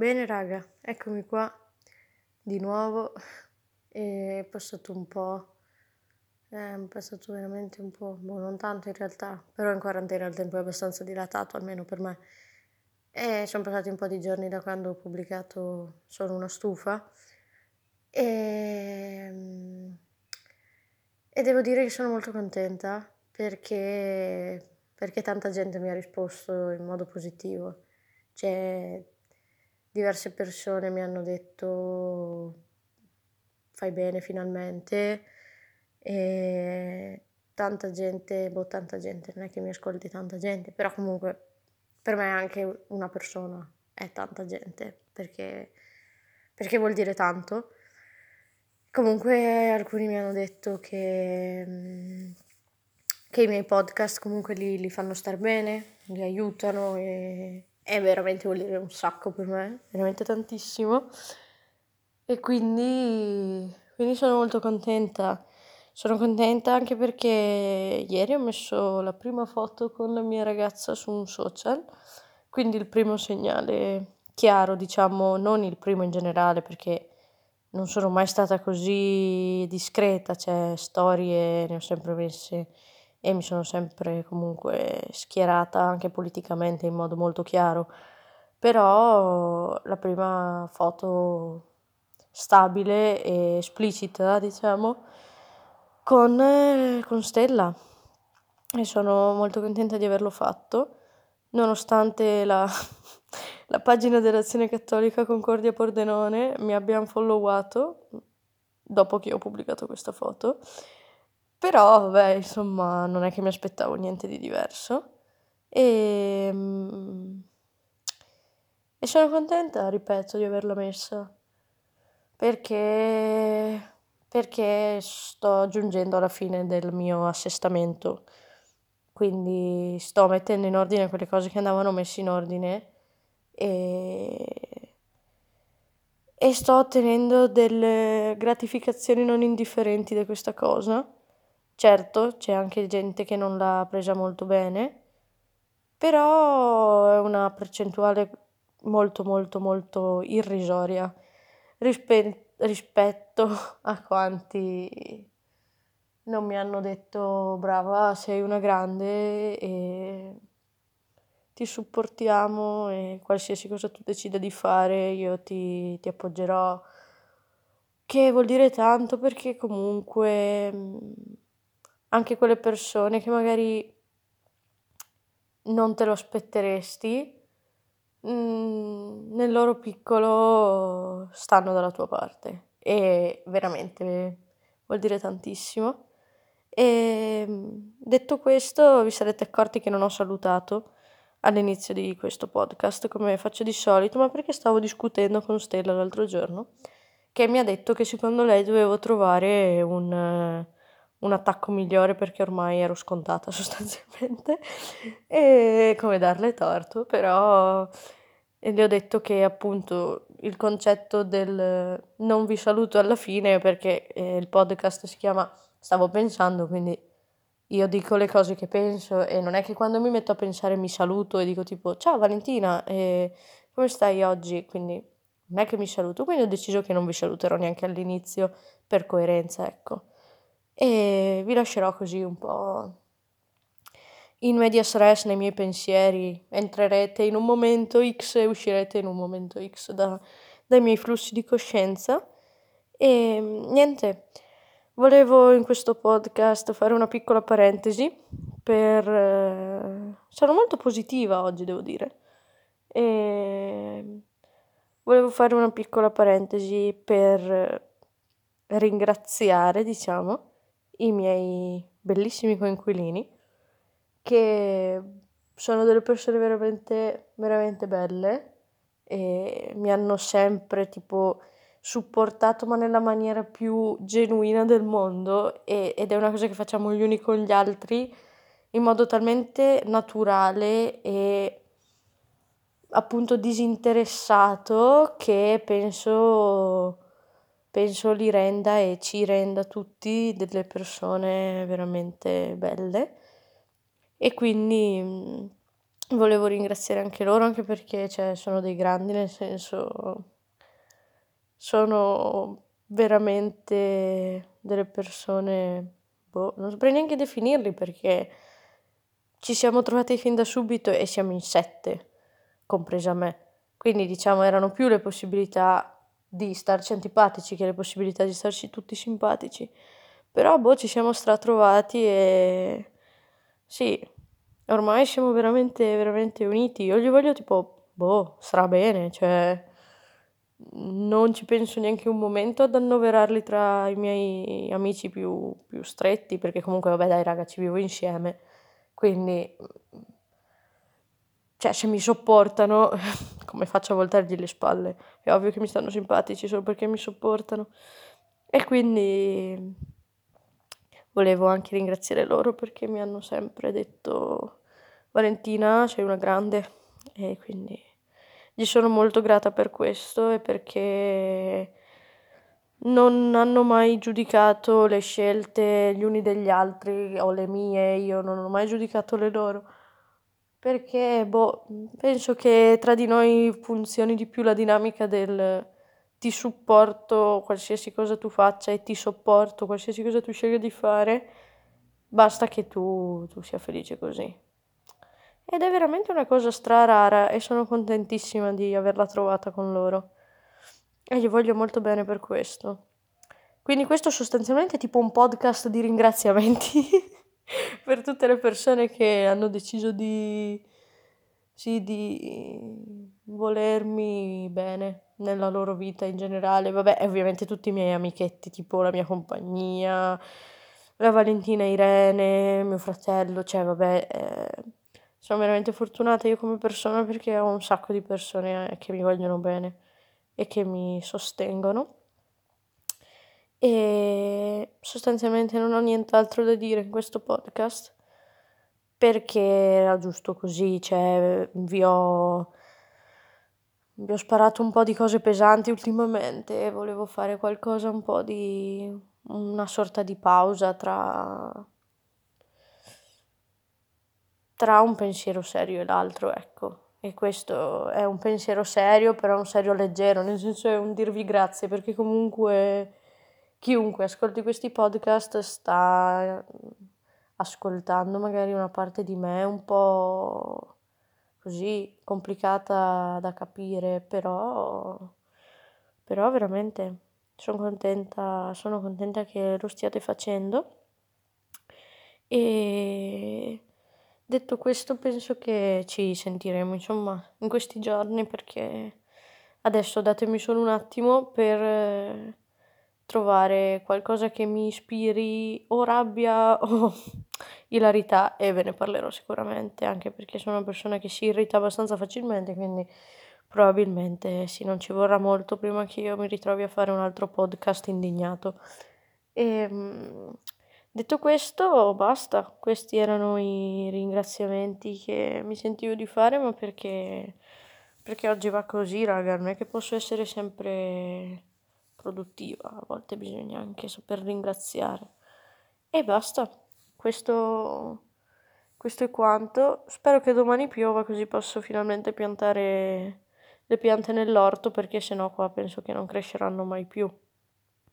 Bene raga, eccomi qua di nuovo è passato un po', è passato veramente un po', boh, non tanto in realtà, però in quarantena il tempo è abbastanza dilatato, almeno per me. E sono passati un po' di giorni da quando ho pubblicato Sono una stufa e, e devo dire che sono molto contenta perché, perché tanta gente mi ha risposto in modo positivo. Cioè, diverse persone mi hanno detto fai bene finalmente e tanta gente, boh tanta gente, non è che mi ascolti tanta gente, però comunque per me anche una persona è tanta gente perché, perché vuol dire tanto. Comunque alcuni mi hanno detto che, che i miei podcast comunque li, li fanno star bene, li aiutano e, e veramente vuol dire un sacco per me, veramente tantissimo. E quindi, quindi sono molto contenta. Sono contenta anche perché ieri ho messo la prima foto con la mia ragazza su un social, quindi il primo segnale chiaro, diciamo, non il primo in generale perché non sono mai stata così discreta, cioè storie ne ho sempre messe e mi sono sempre comunque schierata anche politicamente in modo molto chiaro, però la prima foto stabile e esplicita, diciamo, con, eh, con Stella. E sono molto contenta di averlo fatto, nonostante la, la pagina dell'Azione Cattolica Concordia Pordenone mi abbia unfollowato dopo che ho pubblicato questa foto però, vabbè, insomma, non è che mi aspettavo niente di diverso. E, ehm, e sono contenta, ripeto, di averla messa. Perché, perché sto giungendo alla fine del mio assestamento. Quindi sto mettendo in ordine quelle cose che andavano messe in ordine e, e sto ottenendo delle gratificazioni non indifferenti da questa cosa Certo, c'è anche gente che non l'ha presa molto bene, però è una percentuale molto molto molto irrisoria rispe- rispetto a quanti non mi hanno detto brava, sei una grande e ti supportiamo e qualsiasi cosa tu decida di fare io ti, ti appoggerò. Che vuol dire tanto perché comunque anche quelle persone che magari non te lo aspetteresti, mm, nel loro piccolo stanno dalla tua parte e veramente vuol dire tantissimo. E detto questo, vi sarete accorti che non ho salutato all'inizio di questo podcast come faccio di solito, ma perché stavo discutendo con Stella l'altro giorno, che mi ha detto che secondo lei dovevo trovare un un attacco migliore perché ormai ero scontata sostanzialmente e come darle torto, però le ho detto che appunto il concetto del non vi saluto alla fine perché eh, il podcast si chiama Stavo pensando, quindi io dico le cose che penso e non è che quando mi metto a pensare mi saluto e dico tipo ciao Valentina, eh, come stai oggi? Quindi non è che mi saluto, quindi ho deciso che non vi saluterò neanche all'inizio per coerenza, ecco e vi lascerò così un po' in media stress nei miei pensieri. Entrerete in un momento X e uscirete in un momento X da, dai miei flussi di coscienza. E niente, volevo in questo podcast fare una piccola parentesi per... Eh, sono molto positiva oggi, devo dire. E volevo fare una piccola parentesi per ringraziare, diciamo, i miei bellissimi coinquilini che sono delle persone veramente, veramente belle e mi hanno sempre tipo supportato ma nella maniera più genuina del mondo e, ed è una cosa che facciamo gli uni con gli altri in modo talmente naturale e appunto disinteressato che penso penso li renda e ci renda tutti delle persone veramente belle e quindi volevo ringraziare anche loro, anche perché cioè, sono dei grandi, nel senso sono veramente delle persone, boh, non saprei neanche definirli perché ci siamo trovati fin da subito e siamo in sette, compresa me. Quindi diciamo erano più le possibilità di starci antipatici che le possibilità di starci tutti simpatici. Però boh, ci siamo stratrovati e sì, ormai siamo veramente, veramente uniti. Io gli voglio tipo, boh, sarà bene, cioè non ci penso neanche un momento ad annoverarli tra i miei amici più, più stretti, perché comunque vabbè dai raga ci vivo insieme quindi, cioè, se mi sopportano, come faccio a voltargli le spalle? È ovvio che mi stanno simpatici solo perché mi sopportano. E quindi volevo anche ringraziare loro perché mi hanno sempre detto Valentina, sei una grande e quindi gli sono molto grata per questo e perché non hanno mai giudicato le scelte gli uni degli altri o le mie, io non ho mai giudicato le loro. Perché, boh, penso che tra di noi funzioni di più la dinamica del ti supporto qualsiasi cosa tu faccia e ti sopporto qualsiasi cosa tu scegli di fare, basta che tu, tu sia felice così. Ed è veramente una cosa strarara e sono contentissima di averla trovata con loro e gli voglio molto bene per questo. Quindi questo sostanzialmente è tipo un podcast di ringraziamenti per tutte le persone che hanno deciso di, sì, di volermi bene nella loro vita in generale. Vabbè, ovviamente tutti i miei amichetti, tipo la mia compagnia, la Valentina Irene, mio fratello, cioè vabbè, eh, sono veramente fortunata io come persona perché ho un sacco di persone che mi vogliono bene e che mi sostengono. E sostanzialmente non ho nient'altro da dire in questo podcast perché era giusto così, cioè vi ho, vi ho sparato un po' di cose pesanti ultimamente e volevo fare qualcosa un po' di una sorta di pausa tra tra un pensiero serio e l'altro, ecco. E questo è un pensiero serio, però un serio leggero, nel senso è un dirvi grazie, perché comunque chiunque ascolti questi podcast sta ascoltando magari una parte di me un po' così complicata da capire, però, però veramente sono contenta, sono contenta che lo stiate facendo. E Detto questo, penso che ci sentiremo, insomma, in questi giorni perché adesso datemi solo un attimo per trovare qualcosa che mi ispiri o rabbia o ilarità e ve ne parlerò sicuramente, anche perché sono una persona che si irrita abbastanza facilmente, quindi probabilmente sì, non ci vorrà molto prima che io mi ritrovi a fare un altro podcast indignato. E, ehm, Detto questo, basta. Questi erano i ringraziamenti che mi sentivo di fare, ma perché, perché oggi va così, raga. Non è che posso essere sempre produttiva, a volte bisogna anche saper ringraziare. E basta. Questo, questo è quanto. Spero che domani piova così posso finalmente piantare le piante nell'orto perché sennò qua penso che non cresceranno mai più.